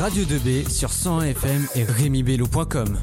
Radio 2B sur 101 FM et RémiBello.com.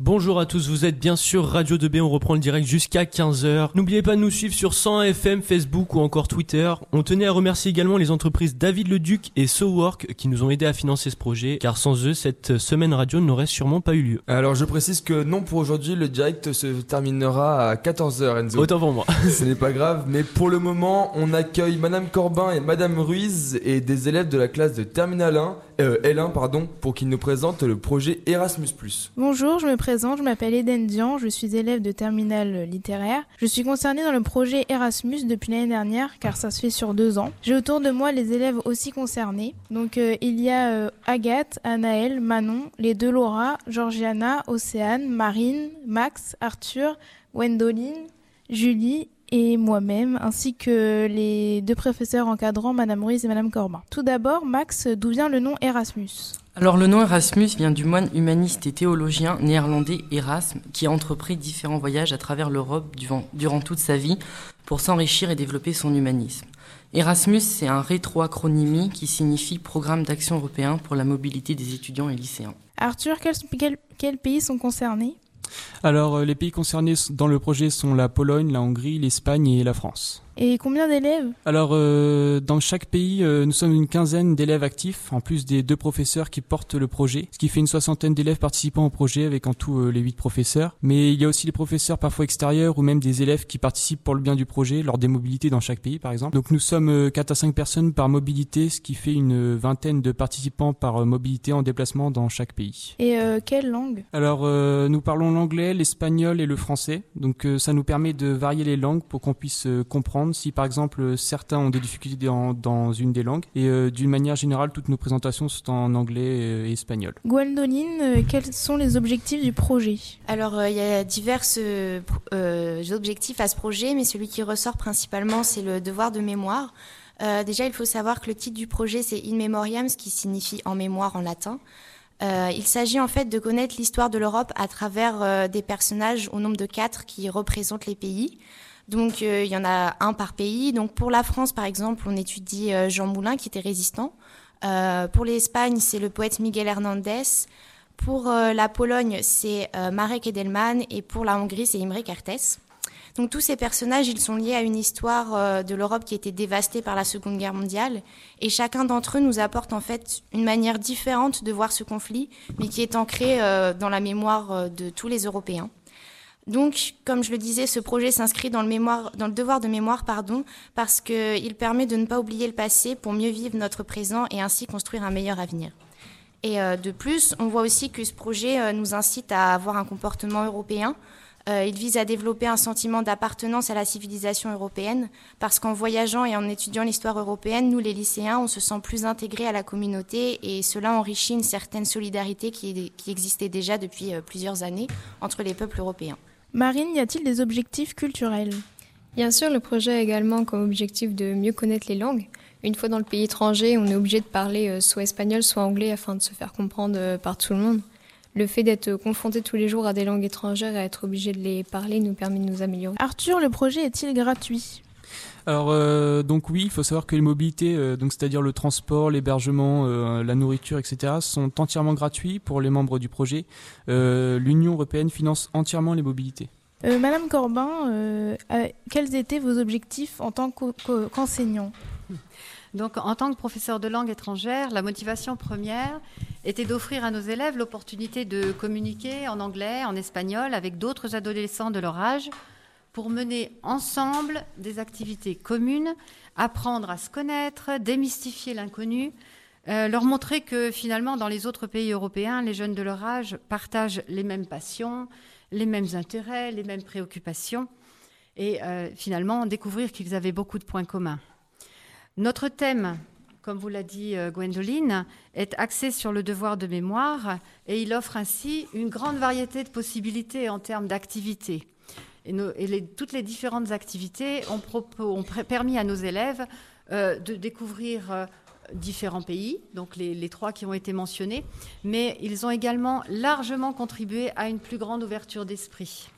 Bonjour à tous, vous êtes bien sûr Radio 2B, on reprend le direct jusqu'à 15h. N'oubliez pas de nous suivre sur 101 FM, Facebook ou encore Twitter. On tenait à remercier également les entreprises David Leduc et SoWork qui nous ont aidés à financer ce projet, car sans eux, cette semaine radio n'aurait sûrement pas eu lieu. Alors je précise que non pour aujourd'hui, le direct se terminera à 14h Enzo. Autant pour moi. Ce n'est pas grave, mais pour le moment, on accueille Madame Corbin et Madame Ruiz et des élèves de la classe de Terminal 1, euh, L1 pardon, pour qu'ils nous présentent le projet Erasmus+. Bonjour, je me présente, je m'appelle Eden Dian, je suis élève de terminale littéraire. Je suis concernée dans le projet Erasmus depuis l'année dernière car ça se fait sur deux ans. J'ai autour de moi les élèves aussi concernés. Donc euh, il y a euh, Agathe, Anaël, Manon, les deux Laura, Georgiana, Océane, Marine, Max, Arthur, Wendoline, Julie et moi-même, ainsi que les deux professeurs encadrants, Madame Ruiz et Madame Corbin. Tout d'abord, Max, d'où vient le nom Erasmus? Alors le nom Erasmus vient du moine humaniste et théologien néerlandais Erasme qui a entrepris différents voyages à travers l'Europe durant, toute sa vie pour s'enrichir et développer son humanisme. Erasmus, c'est un rétroacronymie qui signifie Programme d'action européen pour la mobilité des étudiants et lycéens. Arthur, quels, quels- quels pays sont concernés? Alors, euh, les pays concernés dans le projet sont la Pologne, la Hongrie, l'Espagne et la France. Et combien d'élèves? Alors, euh, dans chaque pays, euh, nous sommes une quinzaine d'élèves actifs, en plus des deux professeurs qui portent le projet, ce qui fait une soixantaine d'élèves participant au projet, avec en tout euh, les huit professeurs. Mais il y a aussi des professeurs parfois extérieurs ou même des élèves qui participent pour le bien du projet, lors des mobilités dans chaque pays, par exemple. Donc, nous sommes euh, 4 à 5 personnes par mobilité, ce qui fait une vingtaine de participants par mobilité en déplacement dans chaque pays. Et quelle langue? Alors, nous parlons l'anglais, l'espagnol et le français. Donc, ça nous permet de varier les langues pour qu'on puisse euh, comprendre si, par exemple, certains ont des difficultés dans, dans une des langues. Et euh, d'une manière générale, toutes nos présentations sont en anglais euh, et espagnol. Gwendoline, euh, quels sont les objectifs du projet? Alors, euh, il y a divers objectifs à ce projet, mais celui qui ressort principalement, c'est le devoir de mémoire. Euh, déjà, il faut savoir que le titre du projet, c'est In Memoriam, ce qui signifie en mémoire en latin. Euh, il s'agit en fait de connaître l'histoire de l'Europe à travers euh, des personnages au nombre de quatre qui représentent les pays. Donc, euh, il y en a un par pays. Donc, pour la France, par exemple, on étudie euh, Jean Moulin, qui était résistant. Euh, pour l'Espagne, c'est le poète Miguel Hernandez. Pour la Pologne, c'est Marek Edelman et pour la Hongrie, c'est Imre Kertész. Donc tous ces personnages, ils sont liés à une histoire de l'Europe qui a été dévastée par la Seconde Guerre mondiale et chacun d'entre eux nous apporte en fait une manière différente de voir ce conflit, mais qui est ancrée dans la mémoire de tous les Européens. Donc, comme je le disais, ce projet s'inscrit dans le devoir de mémoire, pardon, parce qu'il permet de ne pas oublier le passé pour mieux vivre notre présent et ainsi construire un meilleur avenir. Et euh, de plus, on voit aussi que ce projet euh, nous incite à avoir un comportement européen. Euh, il vise à développer un sentiment d'appartenance à la civilisation européenne, parce qu'en voyageant et en étudiant l'histoire européenne, nous les lycéens, on se sent plus intégrés à la communauté et cela enrichit une certaine solidarité qui, existait déjà depuis plusieurs années entre les peuples européens. Marine, y a-t-il des objectifs culturels? Bien sûr, le projet a également comme objectif de mieux connaître les langues. Une fois dans le pays étranger, on est obligé de parler euh, soit espagnol, soit anglais afin de se faire comprendre euh, par tout le monde. Le fait d'être confronté tous les jours à des langues étrangères et à être obligé de les parler nous permet de nous améliorer. Arthur, le projet est-il gratuit? Alors, euh, donc oui, il faut savoir que les mobilités, euh, donc c'est-à-dire le transport, l'hébergement, euh, la nourriture, etc., sont entièrement gratuits pour les membres du projet. Euh, L'Union européenne finance entièrement les mobilités. Euh, Madame Corbin, euh, euh, quels étaient vos objectifs en tant qu'enseignant? Donc, en tant que professeur de langue étrangère, la motivation première était d'offrir à nos élèves l'opportunité de communiquer en anglais, en espagnol, avec d'autres adolescents de leur âge, pour mener ensemble des activités communes, apprendre à se connaître, démystifier l'inconnu, euh, leur montrer que finalement, dans les autres pays européens, les jeunes de leur âge partagent les mêmes passions, les mêmes intérêts, les mêmes préoccupations, et euh, finalement découvrir qu'ils avaient beaucoup de points communs. Notre thème, comme vous l'a dit euh, Gwendoline, est axé sur le devoir de mémoire et il offre ainsi une grande variété de possibilités en termes d'activités. Toutes les différentes activités ont, permis à nos élèves euh, de découvrir euh, différents pays, donc les, les trois qui ont été mentionnés, mais ils ont également largement contribué à une plus grande ouverture d'esprit.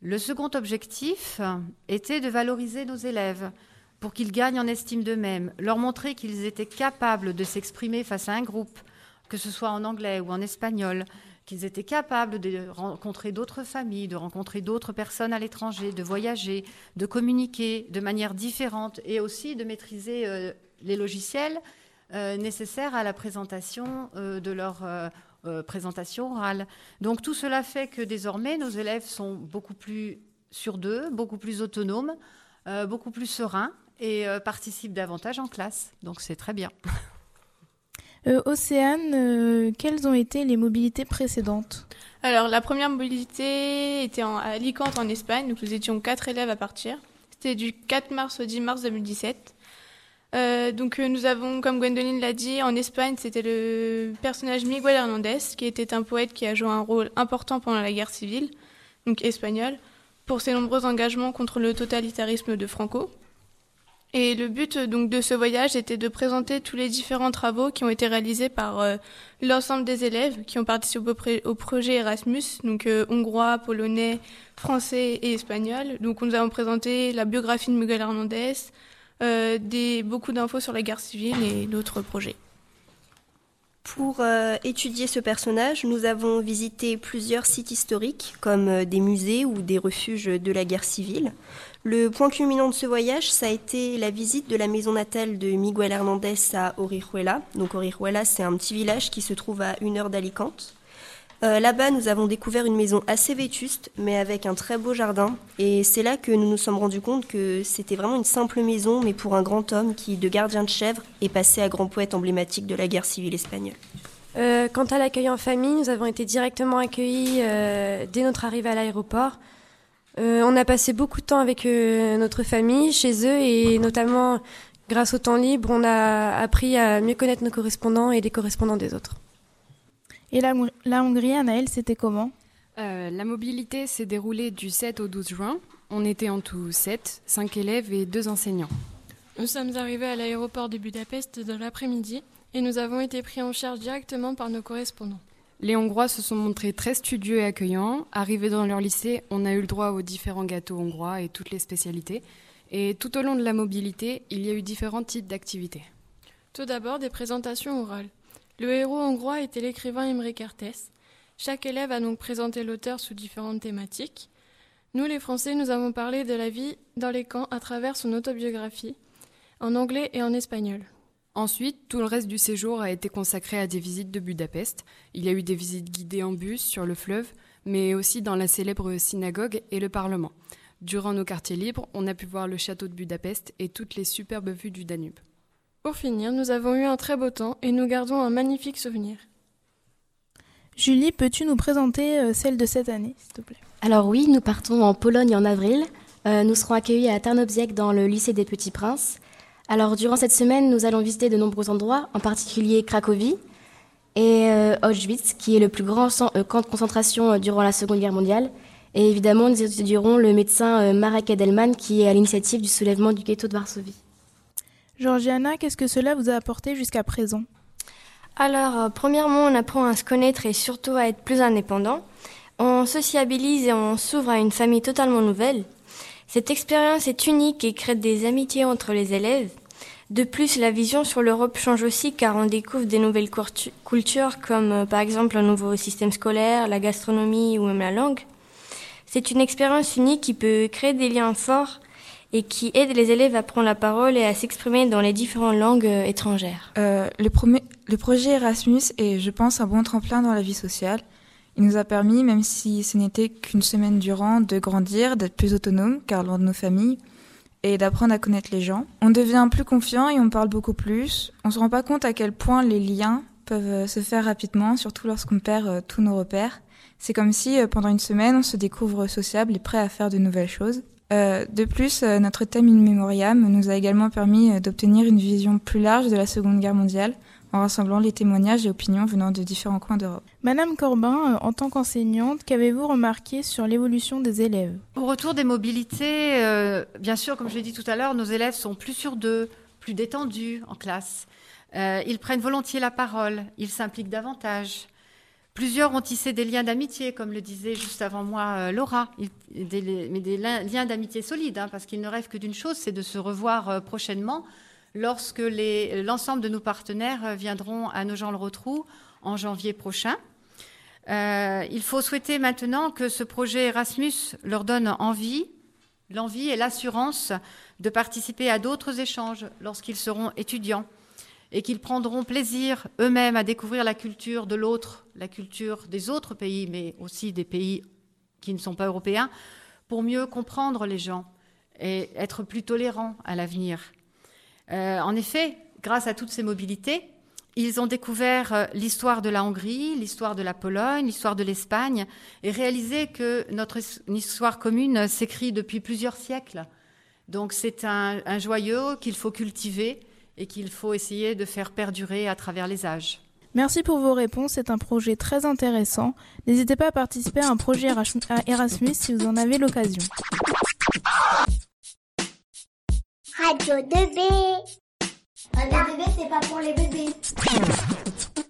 Le second objectif était de valoriser nos élèves. pour qu'ils gagnent en estime d'eux-mêmes, leur montrer qu'ils étaient capables de s'exprimer face à un groupe, que ce soit en anglais ou en espagnol, qu'ils étaient capables de rencontrer d'autres familles, de rencontrer d'autres personnes à l'étranger, de voyager, de communiquer de manière différente et aussi de maîtriser euh, les logiciels euh, nécessaires à la présentation euh, de leur présentation orale. Donc tout cela fait que désormais nos élèves sont beaucoup plus sur d'eux, beaucoup plus autonomes, beaucoup plus sereins et participent davantage en classe. Donc c'est très bien. Euh, Océane, euh, quelles ont été les mobilités précédentes Alors, la première mobilité était à Alicante, en Espagne. Nous étions quatre élèves à partir. C'était du 4 mars au 10 mars 2017. Euh, donc, nous avons, comme Gwendoline l'a dit, en Espagne, c'était le personnage Miguel Hernandez, qui était un poète qui a joué un rôle important pendant la guerre civile, donc espagnole, pour ses nombreux engagements contre le totalitarisme de Franco. Et le but donc de ce voyage était de présenter tous les différents travaux qui ont été réalisés par euh, l'ensemble des élèves qui ont participé au, projet Erasmus, donc euh, hongrois, polonais, français et espagnol. Donc nous avons présenté la biographie de Miguel Hernandez, euh, des, beaucoup d'infos sur la guerre civile et d'autres projets. Pour étudier ce personnage, nous avons visité plusieurs sites historiques comme des musées ou des refuges de la guerre civile. Le point culminant de ce voyage, ça a été la visite de la maison natale de Miguel Hernandez à Orihuela. Donc Orihuela, c'est un petit village qui se trouve à une heure d'Alicante. Euh, là-bas, nous avons découvert une maison assez vétuste, mais avec un très beau jardin. Et c'est là que nous nous sommes rendus compte que c'était vraiment une simple maison, mais pour un grand homme qui, de gardien de chèvre, est passé à grand poète emblématique de la guerre civile espagnole. Euh, quant à l'accueil en famille, nous avons été directement accueillis euh, dès notre arrivée à l'aéroport. On a passé beaucoup de temps avec notre famille, chez eux, et notamment grâce au temps libre, on a appris à mieux connaître nos correspondants et les correspondants des autres. Et la, Hongrie, Anaël, c'était comment euh, La mobilité s'est déroulée du 7 au 12 juin. On était en tout 7, 5 élèves et 2 enseignants. Nous sommes arrivés à l'aéroport de Budapest dans l'après-midi et nous avons été pris en charge directement par nos correspondants. Les Hongrois se sont montrés très studieux et accueillants. Arrivés dans leur lycée, on a eu le droit aux différents gâteaux hongrois et toutes les spécialités. Et tout au long de la mobilité, il y a eu différents types d'activités. Tout d'abord, des présentations orales. Le héros hongrois était l'écrivain Imre Kertész. Chaque élève a donc présenté l'auteur sous différentes thématiques. Nous, les Français, nous avons parlé de la vie dans les camps à travers son autobiographie, en anglais et en espagnol. Ensuite, tout le reste du séjour a été consacré à des visites de Budapest. Il y a eu des visites guidées en bus sur le fleuve, mais aussi dans la célèbre synagogue et le Parlement. Durant nos quartiers libres, on a pu voir le château de Budapest et toutes les superbes vues du Danube. Pour finir, nous avons eu un très beau temps et nous gardons un magnifique souvenir. Julie, peux-tu nous présenter euh, celle de cette année, s'il te plaît? Alors oui, nous partons en Pologne en avril. Euh, nous serons accueillis à Tarnobziek dans le lycée des Petits Princes. Alors, durant cette semaine, nous allons visiter de nombreux endroits, en particulier Cracovie et euh, Auschwitz, qui est le plus grand euh, camp de concentration euh, durant la Seconde Guerre mondiale. Et évidemment, nous étudierons le médecin Marek Edelman, qui est à l'initiative du soulèvement du ghetto de Varsovie. Georgiana, qu'est-ce que cela vous a apporté jusqu'à présent? Alors, premièrement, on apprend à se connaître et surtout à être plus indépendant. On sociabilise et on s'ouvre à une famille totalement nouvelle. Cette expérience est unique et crée des amitiés entre les élèves. De plus, la vision sur l'Europe change aussi car on découvre des nouvelles cultures comme euh, par exemple un nouveau système scolaire, la gastronomie ou même la langue. C'est une expérience unique qui peut créer des liens forts et qui aide les élèves à prendre la parole et à s'exprimer dans les différentes langues euh, étrangères. Euh, le, projet Erasmus est, je pense, un bon tremplin dans la vie sociale. Il nous a permis, même si ce n'était qu'une semaine durant, de grandir, d'être plus autonome, car loin de nos familles, et d'apprendre à connaître les gens. On devient plus confiant et on parle beaucoup plus. On se rend pas compte à quel point les liens peuvent euh, se faire rapidement, surtout lorsqu'on perd tous nos repères. C'est comme si pendant une semaine on se découvre sociable et prêt à faire de nouvelles choses. De plus, notre thème In Memoriam nous a également permis d'obtenir une vision plus large de la Seconde Guerre mondiale en rassemblant les témoignages et opinions venant de différents coins d'Europe. Madame Corbin, euh, en tant qu'enseignante, qu'avez-vous remarqué sur l'évolution des élèves? Au retour des mobilités, euh, bien sûr, comme je l'ai dit tout à l'heure, nos élèves sont plus sûrs d'eux, plus détendus en classe. Euh, ils prennent volontiers la parole, ils s'impliquent davantage. Plusieurs ont tissé des liens d'amitié, comme le disait juste avant moi Laura, des, mais des liens d'amitié solides, hein, parce qu'ils ne rêvent que d'une chose, c'est de se revoir prochainement lorsque l'ensemble de nos partenaires viendront à Nogent-le-Rotrou en janvier prochain. Euh, il faut souhaiter maintenant que ce projet Erasmus leur donne envie, l'envie et l'assurance de participer à d'autres échanges lorsqu'ils seront étudiants et qu'ils prendront plaisir eux-mêmes à découvrir la culture de l'autre, la culture des autres pays, mais aussi des pays qui ne sont pas européens, pour mieux comprendre les gens et être plus tolérants à l'avenir. Euh, en effet, grâce à toutes ces mobilités, ils ont découvert euh, l'histoire de la Hongrie, l'histoire de la Pologne, l'histoire de l'Espagne, et réalisé que notre histoire commune s'écrit depuis plusieurs siècles. Donc c'est un, un joyau qu'il faut cultiver et qu'il faut essayer de faire perdurer à travers les âges. Merci pour vos réponses, c'est un projet très intéressant. N'hésitez pas à participer à un projet Erasmus si vous en avez l'occasion. Radio 2B. Radio 2B, c'est pas pour les bébés.